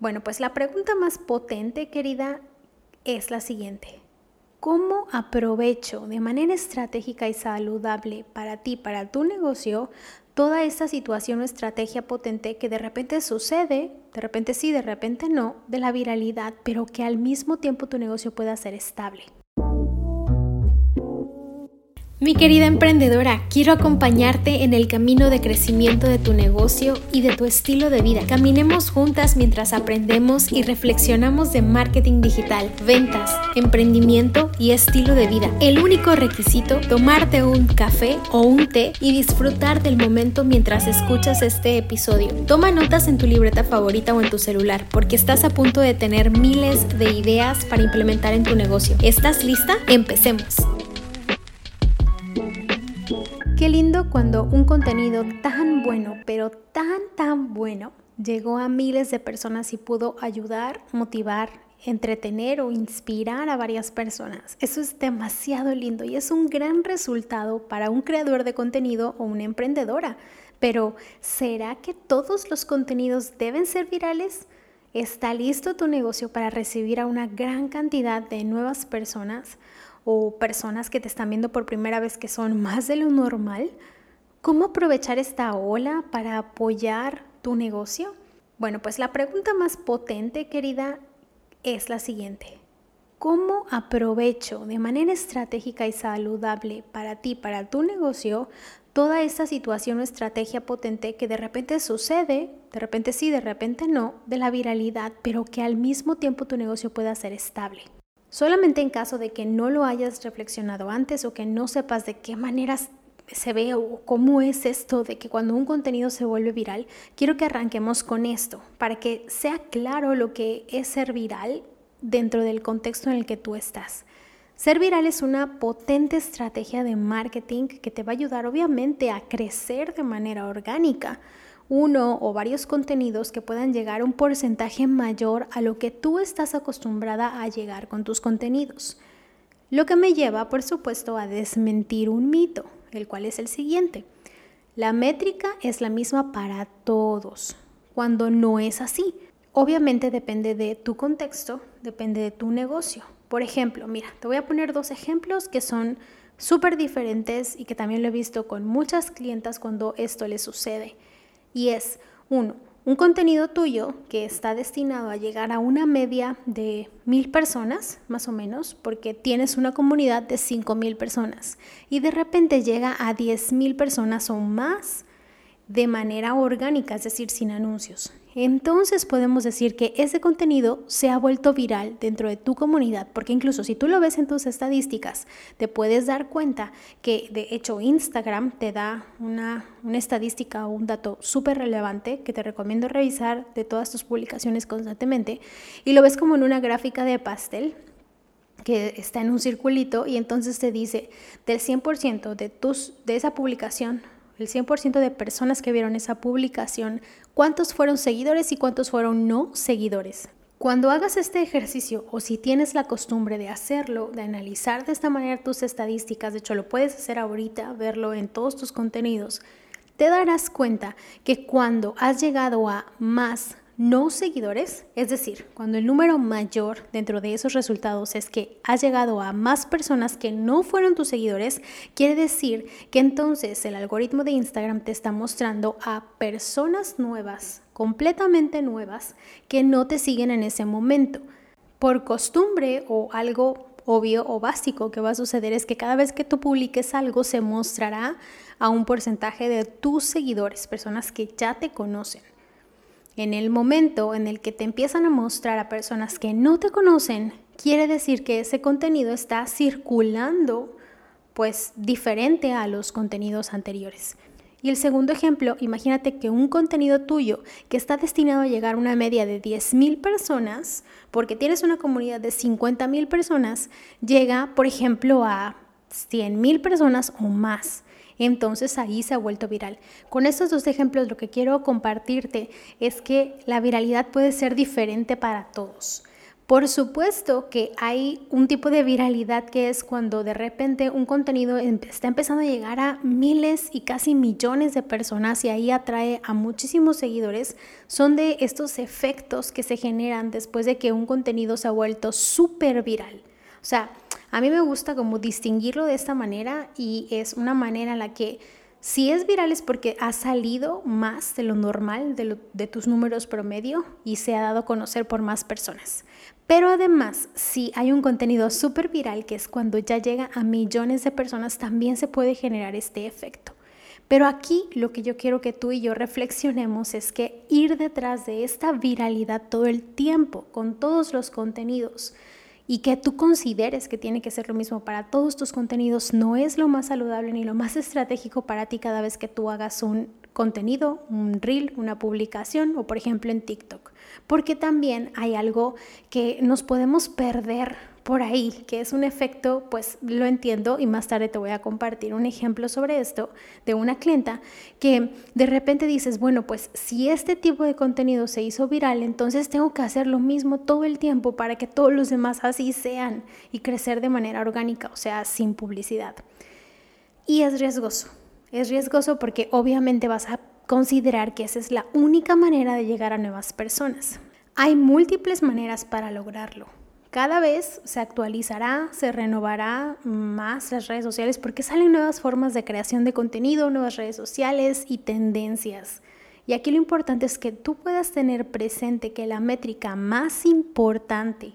Bueno, pues la pregunta más potente, querida, es la siguiente. ¿Cómo aprovecho de manera estratégica y saludable para ti, para tu negocio, toda esta situación o estrategia potente que de repente sucede, de repente sí, de repente no, de la viralidad, pero que al mismo tiempo tu negocio pueda ser estable? Mi querida emprendedora, quiero acompañarte en el camino de crecimiento de tu negocio y de tu estilo de vida. Caminemos juntas mientras aprendemos y reflexionamos de marketing digital, ventas, emprendimiento y estilo de vida. El único requisito, tomarte un café o un té y disfrutar del momento mientras escuchas este episodio. Toma notas en tu libreta favorita o en tu celular porque estás a punto de tener miles de ideas para implementar en tu negocio. ¿Estás lista? Empecemos. Qué lindo cuando un contenido tan bueno, pero tan, tan bueno, llegó a miles de personas y pudo ayudar, motivar, entretener o inspirar a varias personas. Eso es demasiado lindo y es un gran resultado para un creador de contenido o una emprendedora. Pero, ¿será que todos los contenidos deben ser virales? ¿Está listo tu negocio para recibir a una gran cantidad de nuevas personas? O personas que te están viendo por primera vez que son más de lo normal, ¿cómo aprovechar esta ola para apoyar tu negocio? Bueno, pues la pregunta más potente, querida, es la siguiente. ¿Cómo aprovecho de manera estratégica y saludable para ti, para tu negocio, toda esta situación o estrategia potente que de repente sucede, de repente sí, de repente no, de la viralidad, pero que al mismo tiempo tu negocio pueda ser estable? Solamente en caso de que no lo hayas reflexionado antes o que no sepas de qué maneras se ve o cómo es esto de que cuando un contenido se vuelve viral, quiero que arranquemos con esto para que sea claro lo que es ser viral dentro del contexto en el que tú estás. Ser viral es una potente estrategia de marketing que te va a ayudar obviamente a crecer de manera orgánica uno o varios contenidos que puedan llegar a un porcentaje mayor a lo que tú estás acostumbrada a llegar con tus contenidos. Lo que me lleva, por supuesto, a desmentir un mito, el cual es el siguiente. La métrica es la misma para todos, cuando no es así. Obviamente depende de tu contexto, depende de tu negocio. Por ejemplo, mira, te voy a poner dos ejemplos que son súper diferentes y que también lo he visto con muchas clientas cuando esto les sucede. Y es, uno, un contenido tuyo que está destinado a llegar a una media de mil personas, más o menos, porque tienes una comunidad de cinco mil personas y de repente llega a diez mil personas o más de manera orgánica, es decir, sin anuncios entonces podemos decir que ese contenido se ha vuelto viral dentro de tu comunidad, porque incluso si tú lo ves en tus estadísticas, te puedes dar cuenta que de hecho Instagram te da una, estadística o un dato súper relevante que te recomiendo revisar de todas tus publicaciones constantemente y lo ves como en una gráfica de pastel que está en un circulito y entonces te dice del 100% de, tus, de esa publicación el 100% de personas que vieron esa publicación, cuántos fueron seguidores y cuántos fueron no seguidores. Cuando hagas este ejercicio o si tienes la costumbre de hacerlo, de analizar de esta manera tus estadísticas, de hecho lo puedes hacer ahorita, verlo en todos tus contenidos, te darás cuenta que cuando has llegado a más no seguidores, es decir, cuando el número mayor dentro de esos resultados es que has llegado a más personas que no fueron tus seguidores, quiere decir que entonces el algoritmo de Instagram te está mostrando a personas nuevas, completamente nuevas, que no te siguen en ese momento. Por costumbre o algo obvio o básico que va a suceder es que cada vez que tú publiques algo se mostrará a un porcentaje de tus seguidores, personas que ya te conocen. En el momento en el que te empiezan a mostrar a personas que no te conocen, quiere decir que ese contenido está circulando pues diferente a los contenidos anteriores. Y el segundo ejemplo, imagínate que un contenido tuyo que está destinado a llegar a una media de 10.000 personas, porque tienes una comunidad de 50.000 personas, llega, por ejemplo, a 100.000 personas o más entonces ahí se ha vuelto viral. Con estos dos ejemplos lo que quiero compartirte es que la viralidad puede ser diferente para todos. Por supuesto que hay un tipo de viralidad que es cuando de repente un contenido está empezando a llegar a miles y casi millones de personas y ahí atrae a muchísimos seguidores. Son de estos efectos que se generan después de que un contenido se ha vuelto súper viral. O sea, a mí me gusta como distinguirlo de esta manera y es una manera en la que si es viral es porque ha salido más de lo normal, de, de, tus números promedio y se ha dado a conocer por más personas. Pero además, si hay un contenido súper viral, que es cuando ya llega a millones de personas, también se puede generar este efecto. Pero aquí lo que yo quiero que tú y yo reflexionemos es que ir detrás de esta viralidad todo el tiempo, con todos los contenidos, y que tú consideres que tiene que ser lo mismo para todos tus contenidos no es lo más saludable ni lo más estratégico para ti cada vez que tú hagas un contenido, un reel, una publicación o por ejemplo en TikTok. Porque también hay algo que nos podemos perder por ahí, que es un efecto, pues lo entiendo y más tarde te voy a compartir un ejemplo sobre esto de una clienta que de repente dices, bueno, pues si este tipo de contenido se hizo viral, entonces tengo que hacer lo mismo todo el tiempo para que todos los demás así sean y crecer de manera orgánica, o sea, sin publicidad. Y es riesgoso, es riesgoso porque obviamente vas a considerar que esa es la única manera de llegar a nuevas personas. Hay múltiples maneras para lograrlo. Cada vez se actualizará, se renovará más las redes sociales porque salen nuevas formas de creación de contenido, nuevas redes sociales y tendencias. Y aquí lo importante es que tú puedas tener presente que la métrica más importante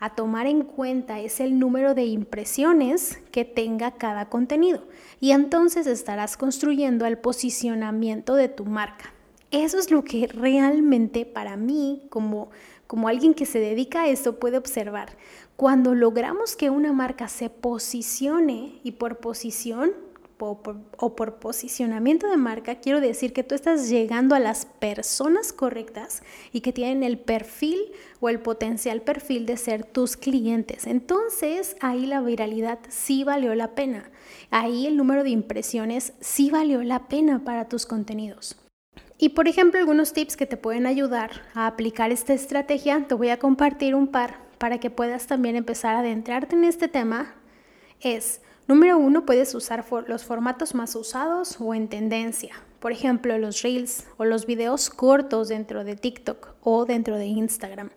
a tomar en cuenta es el número de impresiones que tenga cada contenido. Y entonces estarás construyendo el posicionamiento de tu marca. Eso es lo que realmente para mí como como alguien que se dedica a esto puede observar, cuando logramos que una marca se posicione y por posición o por, posicionamiento de marca, quiero decir que tú estás llegando a las personas correctas y que tienen el perfil o el potencial perfil de ser tus clientes. Entonces ahí la viralidad sí valió la pena. Ahí el número de impresiones sí valió la pena para tus contenidos. Y por ejemplo, algunos tips que te pueden ayudar a aplicar esta estrategia, te voy a compartir un par para que puedas también empezar a adentrarte en este tema. Es, número uno, puedes usar los formatos más usados o en tendencia. Por ejemplo, los reels o los videos cortos dentro de TikTok o dentro de Instagram.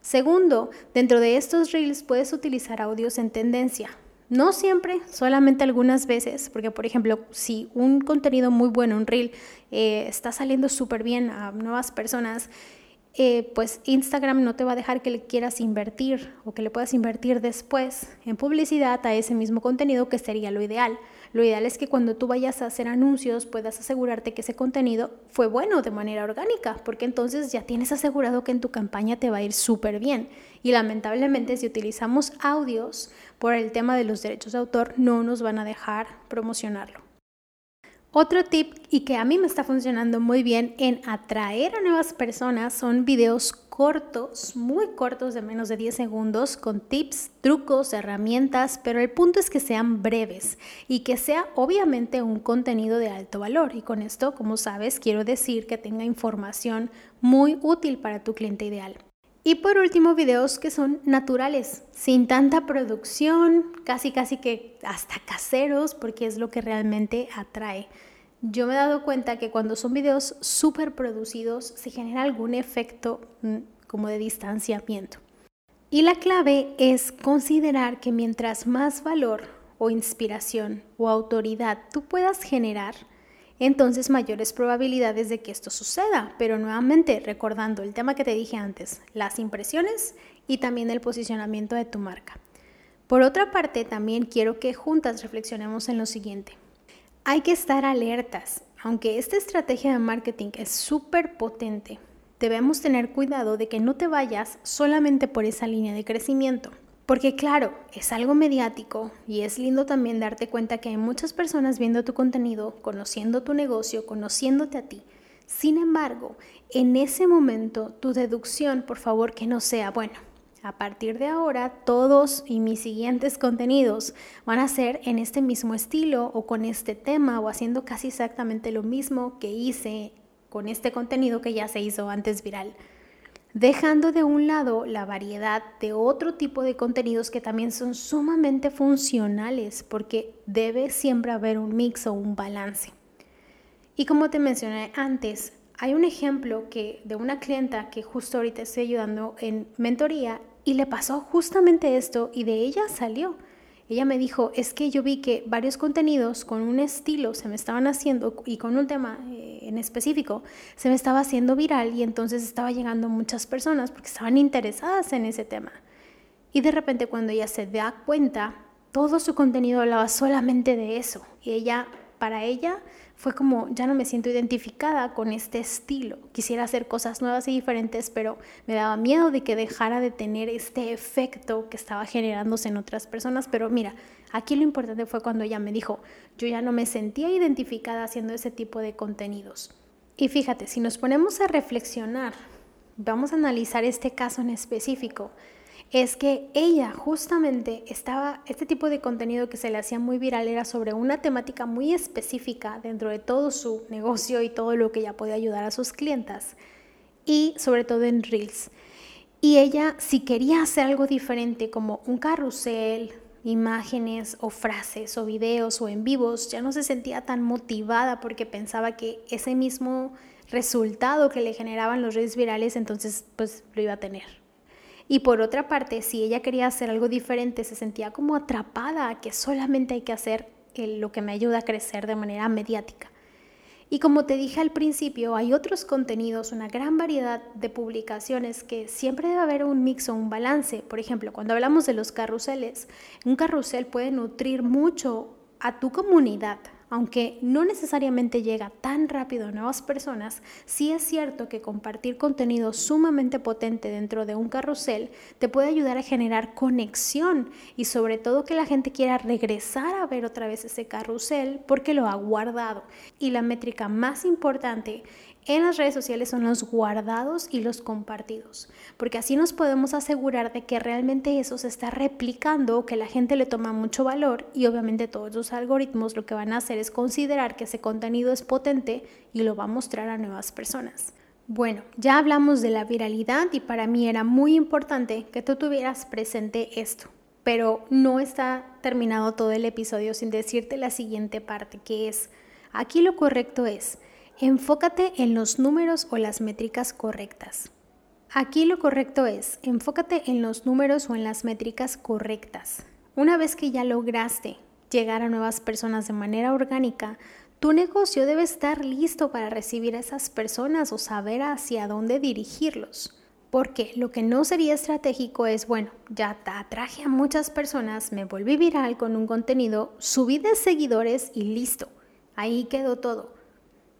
Segundo, dentro de estos reels puedes utilizar audios en tendencia. No siempre, solamente algunas veces, porque por ejemplo, si un contenido muy bueno, un reel, eh, está saliendo súper bien a nuevas personas, eh, pues Instagram no te va a dejar que le quieras invertir o que le puedas invertir después en publicidad a ese mismo contenido, que sería lo ideal. Lo ideal es que cuando tú vayas a hacer anuncios puedas asegurarte que ese contenido fue bueno de manera orgánica, porque entonces ya tienes asegurado que en tu campaña te va a ir súper bien. Y lamentablemente si utilizamos audios por el tema de los derechos de autor, no nos van a dejar promocionarlo. Otro tip y que a mí me está funcionando muy bien en atraer a nuevas personas son videos cortos, muy cortos de menos de 10 segundos, con tips, trucos, herramientas, pero el punto es que sean breves y que sea obviamente un contenido de alto valor. Y con esto, como sabes, quiero decir que tenga información muy útil para tu cliente ideal. Y por último, videos que son naturales, sin tanta producción, casi casi que hasta caseros, porque es lo que realmente atrae. Yo me he dado cuenta que cuando son videos súper producidos se genera algún efecto mm, como de distanciamiento. Y la clave es considerar que mientras más valor o inspiración o autoridad tú puedas generar, entonces mayores probabilidades de que esto suceda. Pero nuevamente, recordando el tema que te dije antes, las impresiones y también el posicionamiento de tu marca. Por otra parte, también quiero que juntas reflexionemos en lo siguiente. Hay que estar alertas. Aunque esta estrategia de marketing es súper potente, debemos tener cuidado de que no te vayas solamente por esa línea de crecimiento. Porque claro, es algo mediático y es lindo también darte cuenta que hay muchas personas viendo tu contenido, conociendo tu negocio, conociéndote a ti. Sin embargo, en ese momento tu deducción, por favor, que no sea, bueno, a partir de ahora todos y mis siguientes contenidos van a ser en este mismo estilo o con este tema o haciendo casi exactamente lo mismo que hice con este contenido que ya se hizo antes viral. dejando de un lado la variedad de otro tipo de contenidos que también son sumamente funcionales porque debe siempre haber un mix o un balance. Y como te mencioné antes, hay un ejemplo que de una clienta que justo ahorita estoy ayudando en mentoría y le pasó justamente esto y de ella salió. Ella me dijo, es que yo vi que varios contenidos con un estilo se me estaban haciendo y con un tema eh, en específico se me estaba haciendo viral y entonces estaba llegando muchas personas porque estaban interesadas en ese tema. Y de repente cuando ella se da cuenta, todo su contenido hablaba solamente de eso. Y ella, para ella, fue como, ya no me siento identificada con este estilo. Quisiera hacer cosas nuevas y diferentes, pero me daba miedo de que dejara de tener este efecto que estaba generándose en otras personas. Pero mira, aquí lo importante fue cuando ella me dijo, yo ya no me sentía identificada haciendo ese tipo de contenidos. Y fíjate, si nos ponemos a reflexionar, vamos a analizar este caso en específico es que ella justamente estaba, este tipo de contenido que se le hacía muy viral era sobre una temática muy específica dentro de todo su negocio y todo lo que ella podía ayudar a sus clientas y sobre todo en Reels. Y ella si quería hacer algo diferente como un carrusel, imágenes o frases o videos o en vivos, ya no se sentía tan motivada porque pensaba que ese mismo resultado que le generaban los redes virales entonces pues lo iba a tener. Y por otra parte, si ella quería hacer algo diferente, se sentía como atrapada que solamente hay que hacer lo que me ayuda a crecer de manera mediática. Y como te dije al principio, hay otros contenidos, una gran variedad de publicaciones que siempre debe haber un mix o un balance. Por ejemplo, cuando hablamos de los carruseles, un carrusel puede nutrir mucho a tu comunidad, aunque no necesariamente llega tan rápido a nuevas personas, sí es cierto que compartir contenido sumamente potente dentro de un carrusel te puede ayudar a generar conexión y sobre todo que la gente quiera regresar a ver otra vez ese carrusel porque lo ha guardado. Y la métrica más importante en las redes sociales son los guardados y los compartidos, porque así nos podemos asegurar de que realmente eso se está replicando, que la gente le toma mucho valor y obviamente todos los algoritmos lo que van a hacer es considerar que ese contenido es potente y lo va a mostrar a nuevas personas. Bueno, ya hablamos de la viralidad y para mí era muy importante que tú tuvieras presente esto, pero no está terminado todo el episodio sin decirte la siguiente parte, que es, aquí lo correcto es, Enfócate en los números o las métricas correctas. Aquí lo correcto es, enfócate en los números o en las métricas correctas. Una vez que ya lograste llegar a nuevas personas de manera orgánica, tu negocio debe estar listo para recibir a esas personas o saber hacia dónde dirigirlos. Porque lo que no sería estratégico es, bueno, ya atraje a muchas personas, me volví viral con un contenido, subí de seguidores y listo. Ahí quedó todo.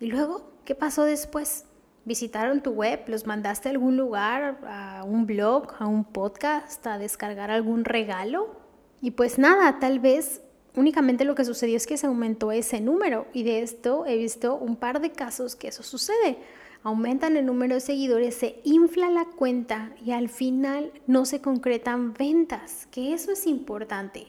¿Y luego qué pasó después? ¿Visitaron tu web? ¿Los mandaste a algún lugar, a un blog, a un podcast, a descargar algún regalo? Y pues nada, tal vez únicamente lo que sucedió es que se aumentó ese número y de esto he visto un par de casos que eso sucede. Aumentan el número de seguidores, se infla la cuenta y al final no se concretan ventas, que eso es importante.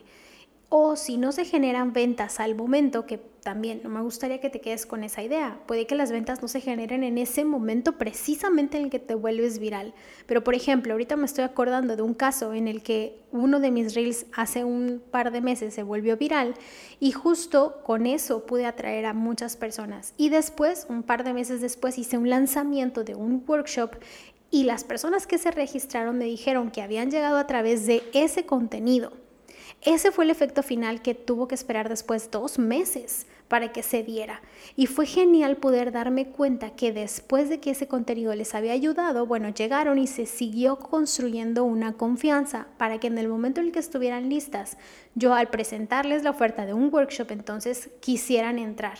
O si no se generan ventas al momento, que también no me gustaría que te quedes con esa idea. Puede que las ventas no se generen en ese momento precisamente en el que te vuelves viral. Pero por ejemplo, ahorita me estoy acordando de un caso en el que uno de mis reels hace un par de meses se volvió viral y justo con eso pude atraer a muchas personas. Y después, un par de meses después, hice un lanzamiento de un workshop y las personas que se registraron me dijeron que habían llegado a través de ese contenido. Ese fue el efecto final que tuvo que esperar después dos meses para que se diera. Y fue genial poder darme cuenta que después de que ese contenido les había ayudado, bueno, llegaron y se siguió construyendo una confianza para que en el momento en el que estuvieran listas, yo al presentarles la oferta de un workshop, entonces quisieran entrar.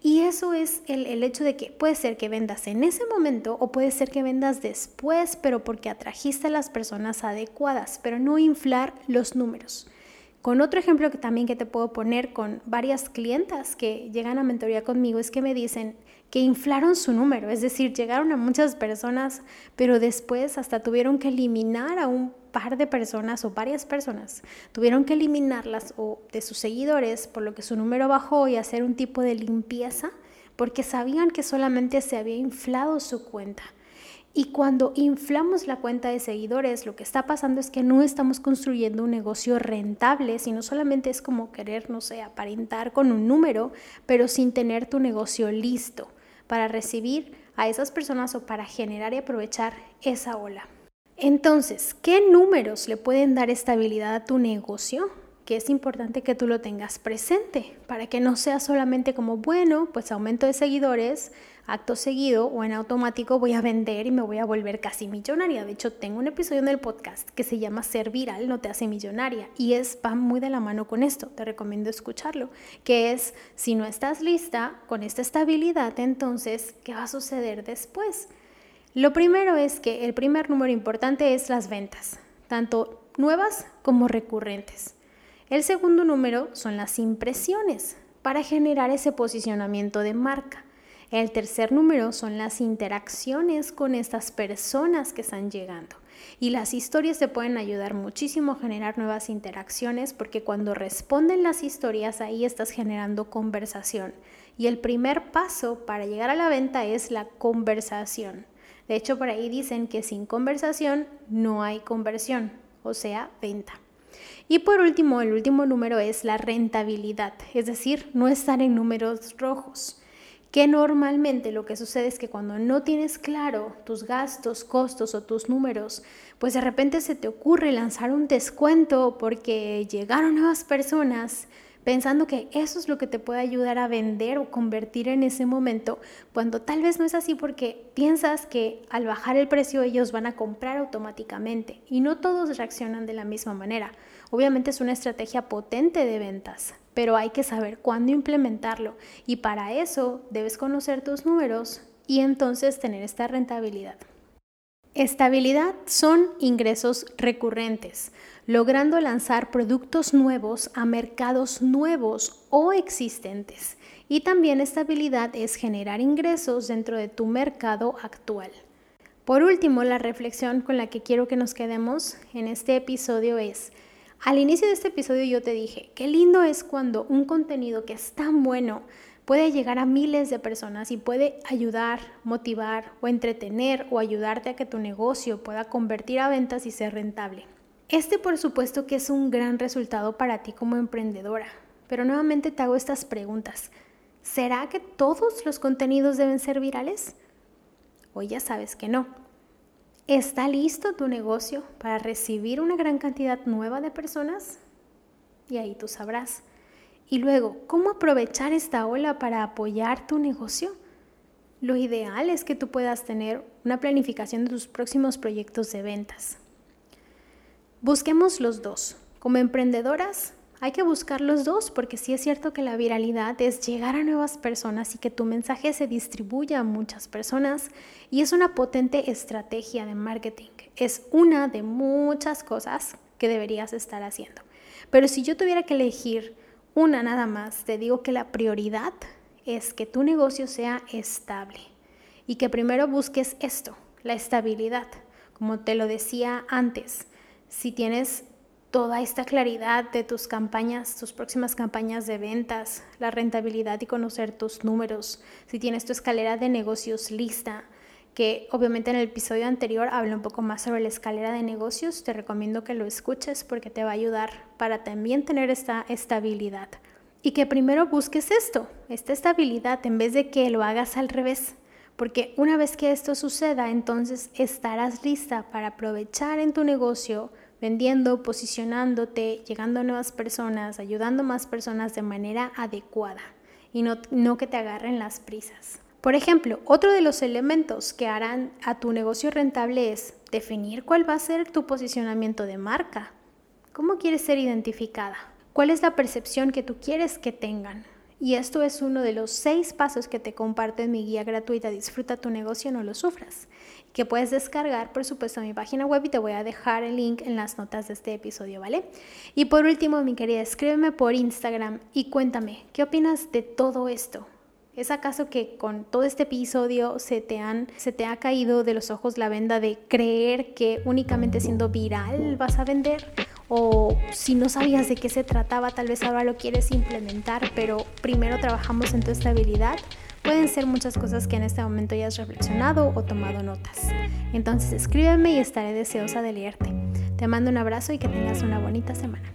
Y eso es el, el, hecho de que puede ser que vendas en ese momento o puede ser que vendas después, pero porque atrajiste a las personas adecuadas, pero no inflar los números. Con otro ejemplo que también que te puedo poner con varias clientas que llegan a mentoría conmigo es que me dicen que inflaron su número, es decir, llegaron a muchas personas, pero después hasta tuvieron que eliminar a un par de personas o varias personas, tuvieron que eliminarlas o de sus seguidores, por lo que su número bajó y hacer un tipo de limpieza, porque sabían que solamente se había inflado su cuenta. Y cuando inflamos la cuenta de seguidores, lo que está pasando es que no estamos construyendo un negocio rentable, sino solamente es como querer, no sé, aparentar con un número, pero sin tener tu negocio listo para recibir a esas personas o para generar y aprovechar esa ola. Entonces, ¿qué números le pueden dar estabilidad a tu negocio? que es importante que tú lo tengas presente para que no sea solamente como, bueno, pues aumento de seguidores, acto seguido o en automático voy a vender y me voy a volver casi millonaria. De hecho, tengo un episodio en el podcast que se llama Ser viral no te hace millonaria y es va muy de la mano con esto. Te recomiendo escucharlo, que es si no estás lista con esta estabilidad, entonces, ¿qué va a suceder después? Lo primero es que el primer número importante es las ventas, tanto nuevas como recurrentes. El segundo número son las impresiones para generar ese posicionamiento de marca. El tercer número son las interacciones con estas personas que están llegando. Y las historias te pueden ayudar muchísimo a generar nuevas interacciones porque cuando responden las historias ahí estás generando conversación. Y el primer paso para llegar a la venta es la conversación. De hecho, por ahí dicen que sin conversación no hay conversión, o sea, venta. Y por último, el último número es la rentabilidad, es decir, no estar en números rojos. Que normalmente lo que sucede es que cuando no tienes claro tus gastos, costos o tus números, pues de repente se te ocurre lanzar un descuento porque llegaron nuevas personas pensando que eso es lo que te puede ayudar a vender o convertir en ese momento, cuando tal vez no es así porque piensas que al bajar el precio ellos van a comprar automáticamente y no todos reaccionan de la misma manera. Obviamente es una estrategia potente de ventas, pero hay que saber cuándo implementarlo y para eso debes conocer tus números y entonces tener esta rentabilidad. Estabilidad son ingresos recurrentes logrando lanzar productos nuevos a mercados nuevos o existentes. Y también estabilidad es generar ingresos dentro de tu mercado actual. Por último, la reflexión con la que quiero que nos quedemos en este episodio es, al inicio de este episodio yo te dije, qué lindo es cuando un contenido que es tan bueno puede llegar a miles de personas y puede ayudar, motivar o entretener o ayudarte a que tu negocio pueda convertir a ventas y ser rentable. Este por supuesto que es un gran resultado para ti como emprendedora, pero nuevamente te hago estas preguntas. ¿Será que todos los contenidos deben ser virales? O ya sabes que no. ¿Está listo tu negocio para recibir una gran cantidad nueva de personas? Y ahí tú sabrás. Y luego, ¿cómo aprovechar esta ola para apoyar tu negocio? Lo ideal es que tú puedas tener una planificación de tus próximos proyectos de ventas. Busquemos los dos. Como emprendedoras, hay que buscar los dos porque sí es cierto que la viralidad es llegar a nuevas personas y que tu mensaje se distribuya a muchas personas y es una potente estrategia de marketing. Es una de muchas cosas que deberías estar haciendo. Pero si yo tuviera que elegir una nada más, te digo que la prioridad es que tu negocio sea estable y que primero busques esto, la estabilidad. Como te lo decía antes, si tienes toda esta claridad de tus campañas, tus próximas campañas de ventas, la rentabilidad y conocer tus números, si tienes tu escalera de negocios lista, que obviamente en el episodio anterior hablé un poco más sobre la escalera de negocios, te recomiendo que lo escuches porque te va a ayudar para también tener esta estabilidad. Y que primero busques esto, esta estabilidad, en vez de que lo hagas al revés. Porque una vez que esto suceda, entonces estarás lista para aprovechar en tu negocio vendiendo, posicionándote, llegando a nuevas personas, ayudando a más personas de manera adecuada y no, no que te agarren las prisas. Por ejemplo, otro de los elementos que harán a tu negocio rentable es definir cuál va a ser tu posicionamiento de marca. ¿Cómo quieres ser identificada? ¿Cuál es la percepción que tú quieres que tengan? Y esto es uno de los seis pasos que te comparto en mi guía gratuita Disfruta tu negocio, no lo sufras, que puedes descargar, por supuesto, a mi página web y te voy a dejar el link en las notas de este episodio, ¿vale? Y por último, mi querida, escríbeme por Instagram y cuéntame, ¿qué opinas de todo esto? ¿Es acaso que con todo este episodio se te, han, se te ha caído de los ojos la venda de creer que únicamente siendo viral vas a vender? o si no sabías de qué se trataba, tal vez ahora lo quieres implementar, pero primero trabajamos en tu estabilidad. Pueden ser muchas cosas que en este momento hayas reflexionado o tomado notas. Entonces escríbeme y estaré deseosa de leerte. Te mando un abrazo y que tengas una bonita semana.